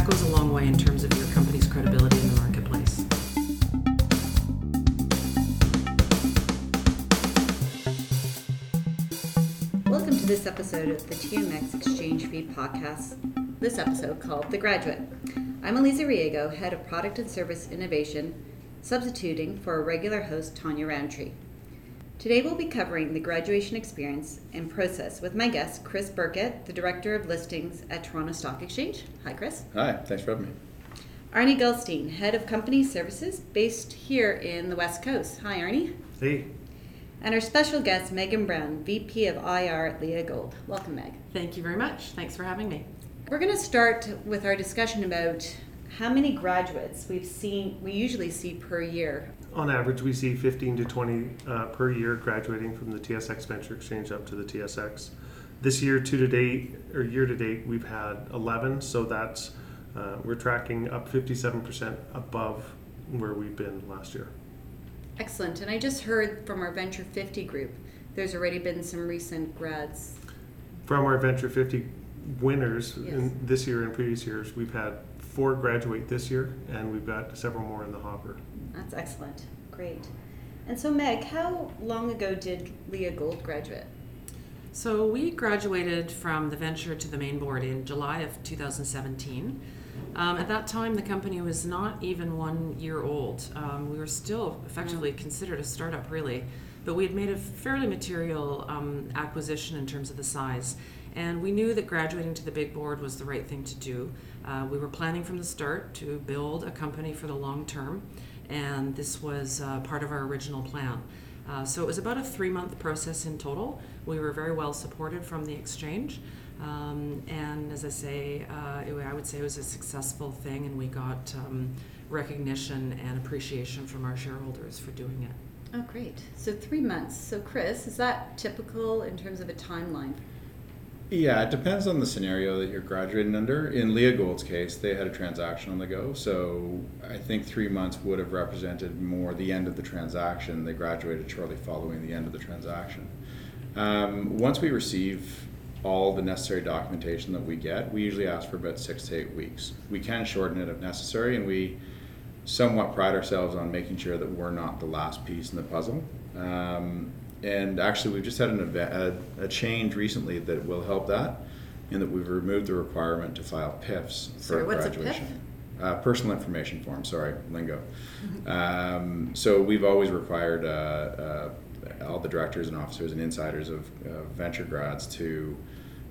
that goes a long way in terms of your company's credibility in the marketplace. Welcome to this episode of the TMX Exchange Feed podcast. This episode called The Graduate. I'm Elisa Riego, head of product and service innovation, substituting for a regular host, Tanya Roundtree. Today we'll be covering the graduation experience and process with my guest, Chris Burkett, the Director of Listings at Toronto Stock Exchange. Hi, Chris. Hi, thanks for having me. Arnie Goldstein, Head of Company Services, based here in the West Coast. Hi, Arnie. Hey. And our special guest, Megan Brown, VP of IR at Leagold. Welcome, Meg. Thank you very much. Thanks for having me. We're going to start with our discussion about how many graduates we've seen, we usually see per year. On average, we see 15 to 20 uh, per year graduating from the TSX Venture Exchange up to the TSX. This year, to to date, or year to date, we've had 11, so that's uh, we're tracking up 57% above where we've been last year. Excellent. And I just heard from our Venture 50 group, there's already been some recent grads. From our Venture 50 winners Yes. in this year and previous years, we've had four graduate this year, and we've got several more in the hopper. That's excellent. Great. And so, Meg, how long ago did Leagold graduate? So we graduated from the venture to the main board in July of 2017. Um, at that time, the company was not even one year old. Um, we were still effectively considered a startup, really, but we had made a fairly material um, acquisition in terms of the size. And we knew that graduating to the big board was the right thing to do. Uh, we were planning from the start to build a company for the long term, and this was uh, part of our original plan. Uh, so it was about a three month process in total. We were very well supported from the exchange. Um, and as I say, uh, it, I would say it was a successful thing, and we got um, recognition and appreciation from our shareholders for doing it. Oh, great. So, three months. So, Chris, is that typical in terms of a timeline? Yeah, it depends on the scenario that you're graduating under. In Leagold's case, they had a transaction on the go, so I think three months would have represented more the end of the transaction. They graduated shortly following the end of the transaction. Um, once we receive all the necessary documentation that we get, we usually ask for about six to eight weeks. We can shorten it if necessary, and we somewhat pride ourselves on making sure that we're not the last piece in the puzzle. Um, and actually, we've just had an event, a, a change recently that will help that, in that we've removed the requirement to file PIFs for Sorry, what's a graduation. Uh, personal information form, sorry, lingo. Um, so we've always required uh, uh, all the directors and officers and insiders of uh, venture grads to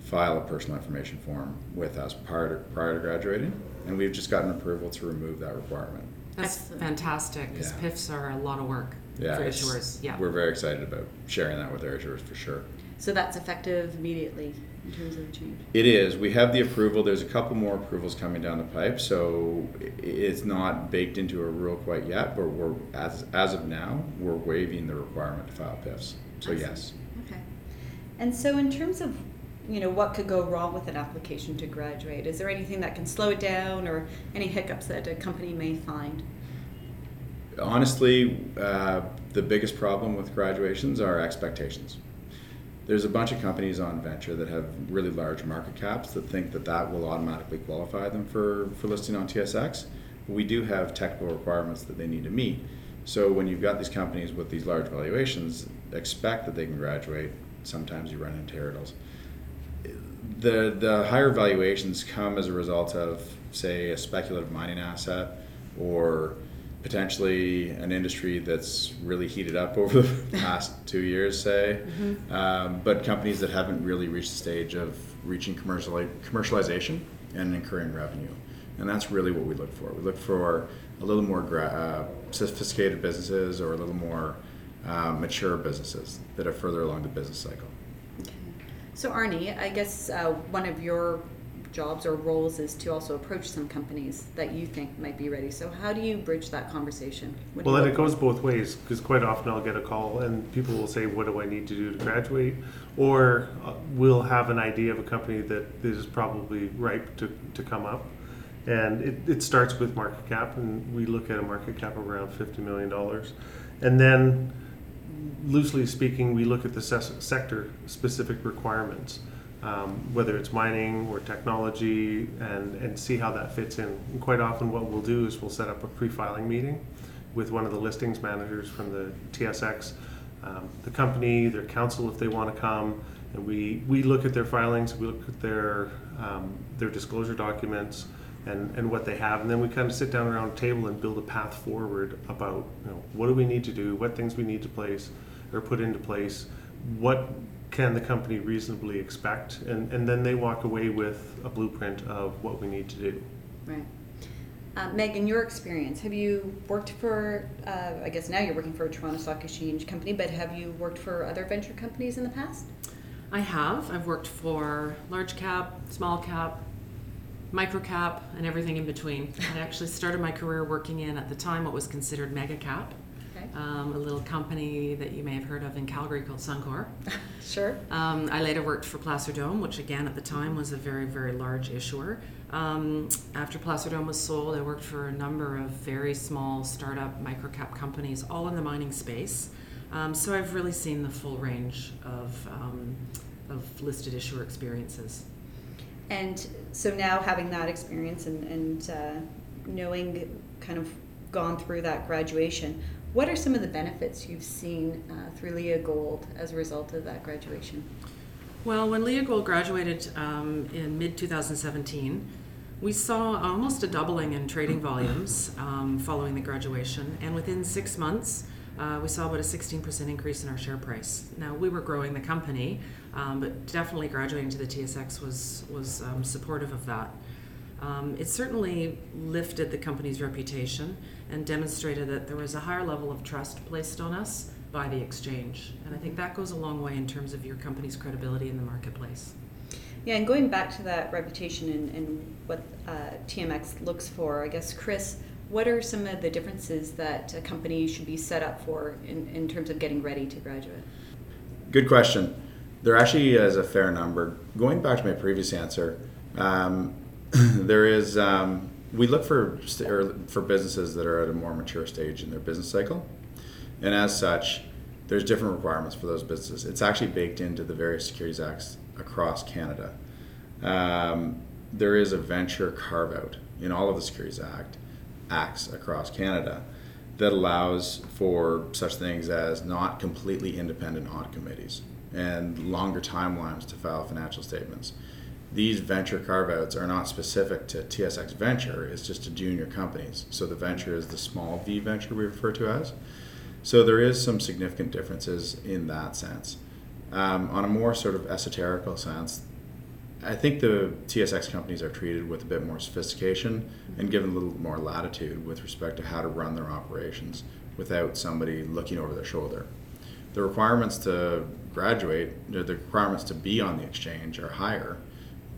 file a personal information form with us prior to, prior to graduating, and we've just gotten approval to remove that requirement. That's Excellent. fantastic because Yeah. PIFs are a lot of work Yeah, for issuers. Yeah. we're very excited about sharing that with our issuers for sure. So, that's effective immediately in terms of the change. It is. We have the approval. There's a couple more approvals coming down the pipe, so it's not baked into a rule quite yet. But we're as as of now, we're waiving the requirement to file PIFs. So Excellent. yes, Okay. And so, in terms of you know what could go wrong with an application to graduate, is there anything that can slow it down, or any hiccups that a company may find? Honestly, uh, the biggest problem with graduations are expectations. There's a bunch of companies on venture that have really large market caps that think that that will automatically qualify them for, for listing on TSX. We do have technical requirements that they need to meet. So when you've got these companies with these large valuations, expect that they can graduate. Sometimes you run into hurdles. The the higher valuations come as a result of, say, a speculative mining asset or potentially an industry that's really heated up over the past two years, say, um, but companies that haven't really reached the stage of reaching commercial commercialization and incurring revenue, and that's really what we look for. We look for a little more gra- uh, sophisticated businesses or a little more uh, mature businesses that are further along the business cycle. Okay. So, Arnie, I guess uh, one of your jobs or roles is to also approach some companies that you think might be ready. So, how do you bridge that conversation? What Well, and it goes both ways because quite often I'll get a call and people will say, "What do I need to do to graduate?" Or uh, we'll have an idea of a company that is probably ripe to, to come up, and it, it starts with market cap, and we look at a market cap of around fifty million dollars, and then loosely speaking, we look at the sector specific requirements. Um, whether it's mining or technology, and, and see how that fits in. And quite often, what we'll do is we'll set up a pre-filing meeting with one of the listings managers from the TSX, um, the company, their counsel if they want to come, and we, we look at their filings, we look at their um, their disclosure documents, and, and what they have, and then we kind of sit down around a table and build a path forward about you know what do we need to do, what things we need to place or put into place, what can the company reasonably expect, and, and then they walk away with a blueprint of what we need to do. Right. Uh, Meg, in your experience, have you worked for, uh, I guess now you're working for a Toronto Stock Exchange company, but have you worked for other venture companies in the past? I have. I've worked for large cap, small cap, micro cap, and everything in between. I actually started my career working in, at the time, what was considered mega cap, Okay. Um, a little company that you may have heard of in Calgary called Suncor. Sure. Um, I later worked for Placer Dome, which again at the time was a very, very large issuer. Um, after Placer Dome was sold, I worked for a number of very small startup microcap companies, all in the mining space. Um, so I've really seen the full range of, um, of listed issuer experiences. And so now having that experience and, and uh, knowing kind of gone through that graduation, what are some of the benefits you've seen uh, through Leagold as a result of that graduation? Well, when Leagold graduated um, in mid 2017, we saw almost a doubling in trading volumes um, following the graduation, and within six months, uh, we saw about a 16% increase in our share price. Now we were growing the company, um, but definitely graduating to the TSX was was um, supportive of that. Um, it certainly lifted the company's reputation and demonstrated that there was a higher level of trust placed on us by the exchange. And I think that goes a long way in terms of your company's credibility in the marketplace. Yeah, and going back to that reputation and, and what uh, TMX looks for, I guess, Chris, what are some of the differences that a company should be set up for in, in terms of getting ready to graduate? Good question. There actually is a fair number. Going back to my previous answer, um, there is um, we look for st- or for businesses that are at a more mature stage in their business cycle, and as such, there's different requirements for those businesses. It's actually baked into the various securities acts across Canada. Um, there is a venture carve out in all of the Securities Act acts across Canada that allows for such things as not completely independent audit committees and longer timelines to file financial statements. These venture carve outs are not specific to TSX Venture, it's just to junior companies. So the venture is the small v venture we refer to as. So there is some significant differences in that sense. Um, on a more sort of esoterical sense, I think the TSX companies are treated with a bit more sophistication and given a little more latitude with respect to how to run their operations without somebody looking over their shoulder. The requirements to graduate, the requirements to be on the exchange are higher,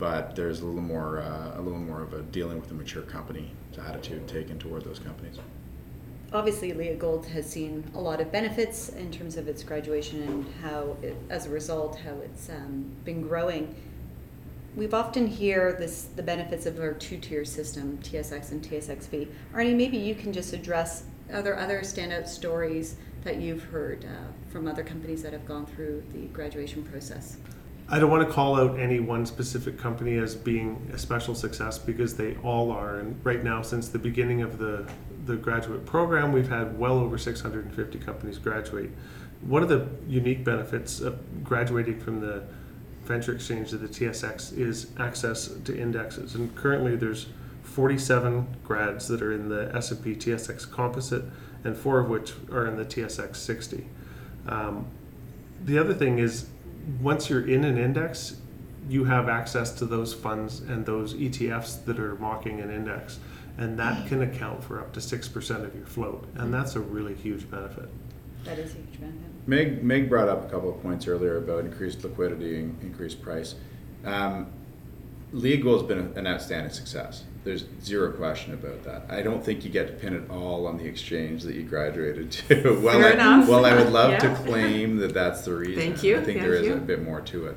but there's a little more, uh, a little more of a dealing with a mature company attitude taken toward those companies. Obviously, Leagold has seen a lot of benefits in terms of its graduation and how, it, as a result, how it's um, been growing. We've often hear this the benefits of our two-tier system, TSX and TSXV. Arnie, maybe you can just address are there other standout stories that you've heard uh, from other companies that have gone through the graduation process? I don't want to call out any one specific company as being a special success because they all are. And right now, since the beginning of the, the graduate program, we've had well over 650 companies graduate. One of the unique benefits of graduating from the venture exchange to the TSX is access to indexes. And currently, there's 47 grads that are in the S&P TSX Composite, and four of which are in the TSX 60. Um, the other thing is once you're in an index, you have access to those funds and those ETFs that are mocking an index. And that can account for up to 6% of your float. And that's a really huge benefit. That is a huge benefit. Meg, Meg brought up a couple of points earlier about increased liquidity and increased price. Um, Leagold has been an outstanding success. There's zero question about that. I don't think you get to pin it all on the exchange that you graduated to. well, Fair I, enough. well, I would love to claim that that's the reason. Thank you, I think thank there is you. a bit more to it.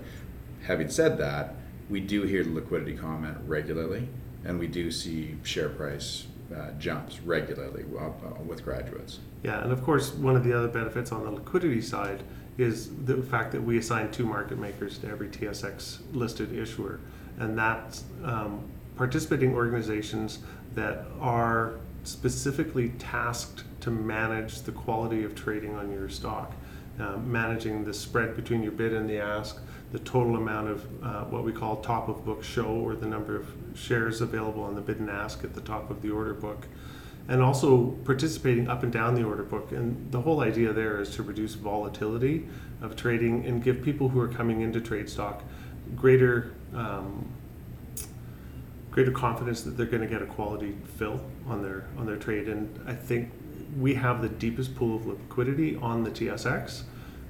Having said that, we do hear the liquidity comment regularly, and we do see share price uh, jumps regularly uh, uh, with graduates. Yeah, and of course, one of the other benefits on the liquidity side is the fact that we assign two market makers to every TSX listed issuer. And that's um, participating organizations that are specifically tasked to manage the quality of trading on your stock, uh, managing the spread between your bid and the ask, the total amount of uh, what we call top of book show, or the number of shares available on the bid and ask at the top of the order book, and also participating up and down the order book. And the whole idea there is to reduce volatility of trading and give people who are coming into trade stock greater. Um, greater confidence that they're going to get a quality fill on their on their trade and I think we have the deepest pool of liquidity on the TSX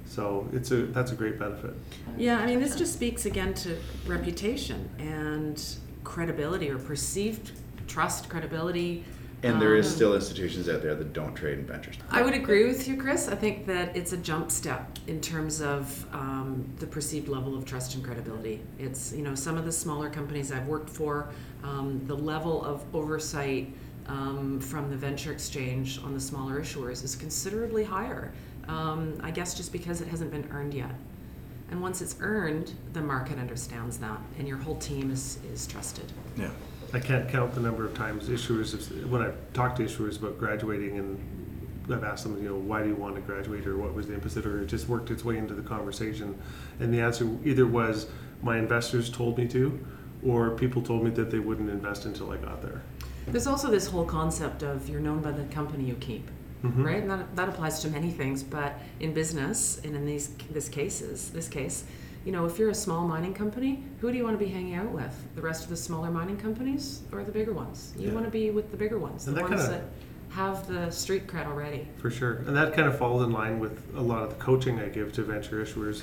so it's a that's a great benefit Yeah, I mean, this just speaks again to reputation and credibility or perceived trust, credibility. And there is Um, still institutions out there that don't trade in ventures. I would agree with you, Chris. I think that it's a jump step in terms of um, the perceived level of trust and credibility. It's, you know, some of the smaller companies I've worked for, um, the level of oversight um, from the venture exchange on the smaller issuers is considerably higher. Um, I guess just because it hasn't been earned yet. And once it's earned, the market understands that, and your whole team is, is trusted. Yeah. I can't count the number of times issuers have, when I've talked to issuers about graduating and I've asked them you know why do you want to graduate or what was the impetus or it just worked its way into the conversation and the answer either was my investors told me to or people told me that they wouldn't invest until I got there There's also this whole concept of you're known by the company you keep, Mhm. right? And that, that applies to many things, but in business, and in these this cases, this case, you know, if you're a small mining company, who do you want to be hanging out with? The rest of the smaller mining companies or the bigger ones? You Yeah. want to be with the bigger ones, the that ones kinda- that have the street cred already. For sure. And that kind of falls in line with a lot of the coaching I give to venture issuers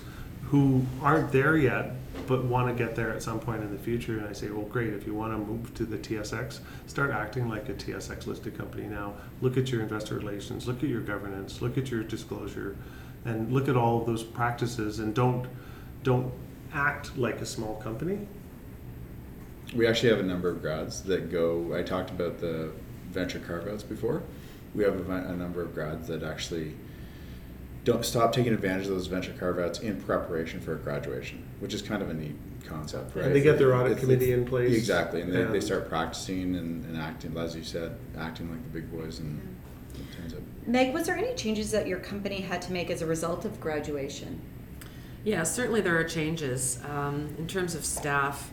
who aren't there yet but want to get there at some point in the future. And I say, well, great, if you want to move to the TSX, start acting like a TSX listed company now. Look at your investor relations, look at your governance, look at your disclosure, and look at all of those practices and don't don't act like a small company. We actually have a number of grads that go. I talked about the venture carve outs before. We have a, a number of grads that actually don't stop taking advantage of those venture carve outs in preparation for graduation, which is kind of a neat concept, right? And they get their audit It's- committee it's- in place. Exactly, and they, they start practicing and, and acting, as you said, acting like the big boys, and it turns out. Meg, was there any changes that your company had to make as a result of graduation? Yeah, certainly there are changes um, in terms of staff.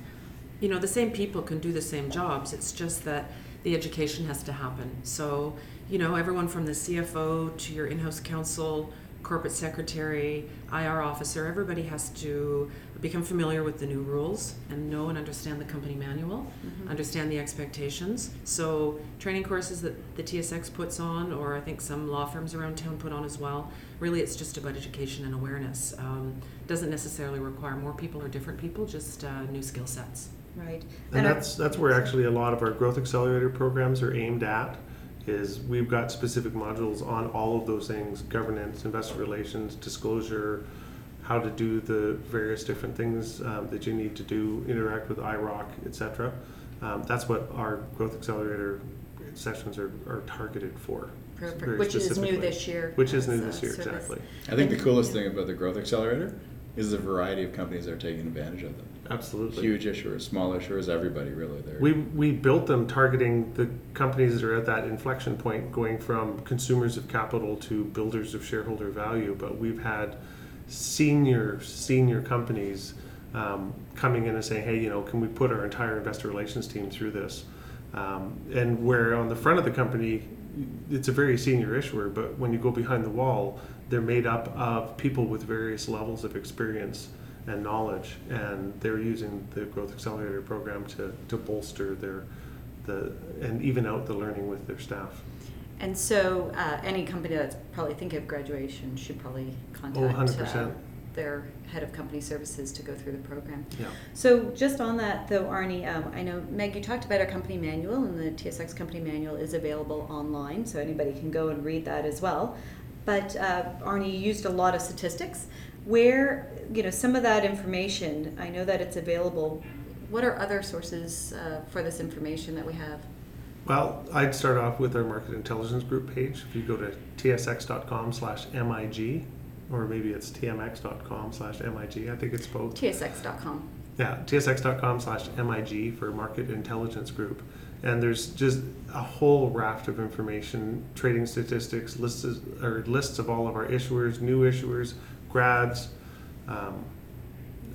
You know, the same people can do the same jobs. It's just that the education has to happen. So, you know, everyone from the CFO to your in-house counsel, corporate secretary, IR officer, everybody has to become familiar with the new rules and know and understand the company manual, understand the expectations. So, training courses that the TSX puts on, or I think some law firms around town put on as well. Really, it's just about education and awareness. Um, doesn't necessarily require more people or different people, just uh, new skill sets. Right. And our- that's that's where actually a lot of our growth accelerator programs are aimed at. Is we've got specific modules on all of those things: governance, investor relations, disclosure, how to do the various different things um, that you need to do, interact with IROC, etc. Um, that's what our growth accelerator sessions are, are targeted for. Perfect, which is new this year. Which is new this year, service. exactly. I think the coolest thing about the Growth Accelerator is the variety of companies that are taking advantage of them. Absolutely. Huge issuers, small issuers, everybody really. They're, We, we built them targeting the companies that are at that inflection point, going from consumers of capital to builders of shareholder value. But we've had senior, senior companies um, coming in and saying, hey, you know, can we put our entire investor relations team through this? Um, and where on the front of the company, it's a very senior issuer, but when you go behind the wall, they're made up of people with various levels of experience and knowledge, and they're using the Growth Accelerator program to, to bolster their the and even out the learning with their staff. And so, uh, any company that's probably thinking of graduation should probably contact Oh, 100%. uh, their head of company services to go through the program. Yeah. So, just on that though, Arnie, um, I know Meg, you talked about our company manual, and the TSX company manual is available online, so anybody can go and read that as well. But uh, Arnie, used a lot of statistics. Where you know some of that information, I know that it's available. What are other sources uh, for this information that we have? Well, I'd start off with our market intelligence group page. If you go to tsx.com slash mig or maybe it's tmx.com slash MIG. I think it's both. TSX.com. Yeah, tsx.com slash MIG for Market Intelligence Group. And there's just a whole raft of information, trading statistics, lists, or lists of all of our issuers, new issuers, grads, um,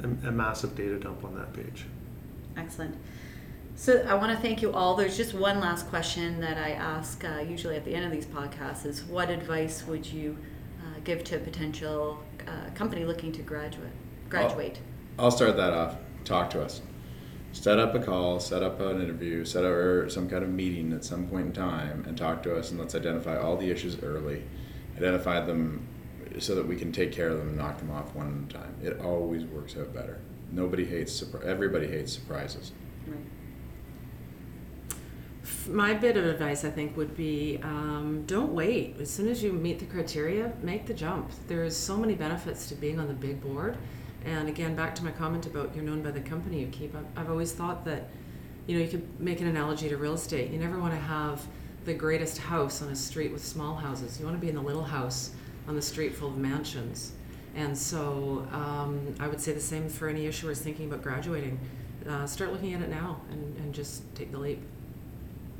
a, a massive data dump on that page. Excellent. So I want to thank you all. There's just one last question that I ask uh, usually at the end of these podcasts: is what advice would you uh, give to a potential uh, company looking to graduate? Graduate. I'll start that off. Talk to us. Set up a call, set up an interview, set up or some kind of meeting at some point in time, and talk to us. And let's identify all the issues early, identify them so that we can take care of them and knock them off one at a time. It always works out better. Nobody hates surpri- everybody hates surprises. Right. My bit of advice, I think, would be um, don't wait. As soon as you meet the criteria, make the jump. There's so many benefits to being on the big board. And again, back to my comment about you're known by the company you keep. I've always thought that, you know, you could make an analogy to real estate. You never want to have the greatest house on a street with small houses. You want to be in the little house on the street full of mansions. And so um, I would say the same for any issuers thinking about graduating. Uh, start looking at it now and, and just take the leap.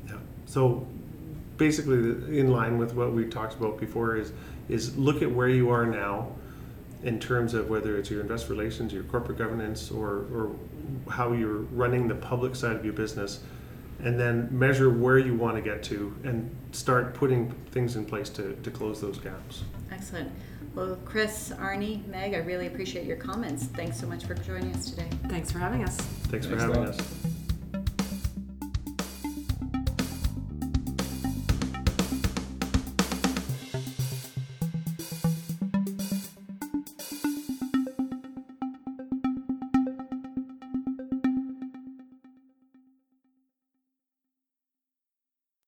Yeah. So basically, in line with what we talked about before, is is look at where you are now, in terms of whether it's your investor relations, your corporate governance, or or how you're running the public side of your business, and then measure where you want to get to, and start putting things in place to to close those gaps. Excellent. Well, Chris, Arnie, Meg, I really appreciate your comments. Thanks so much for joining us today. Thanks for having us. Thanks for Thanks a having lot. us.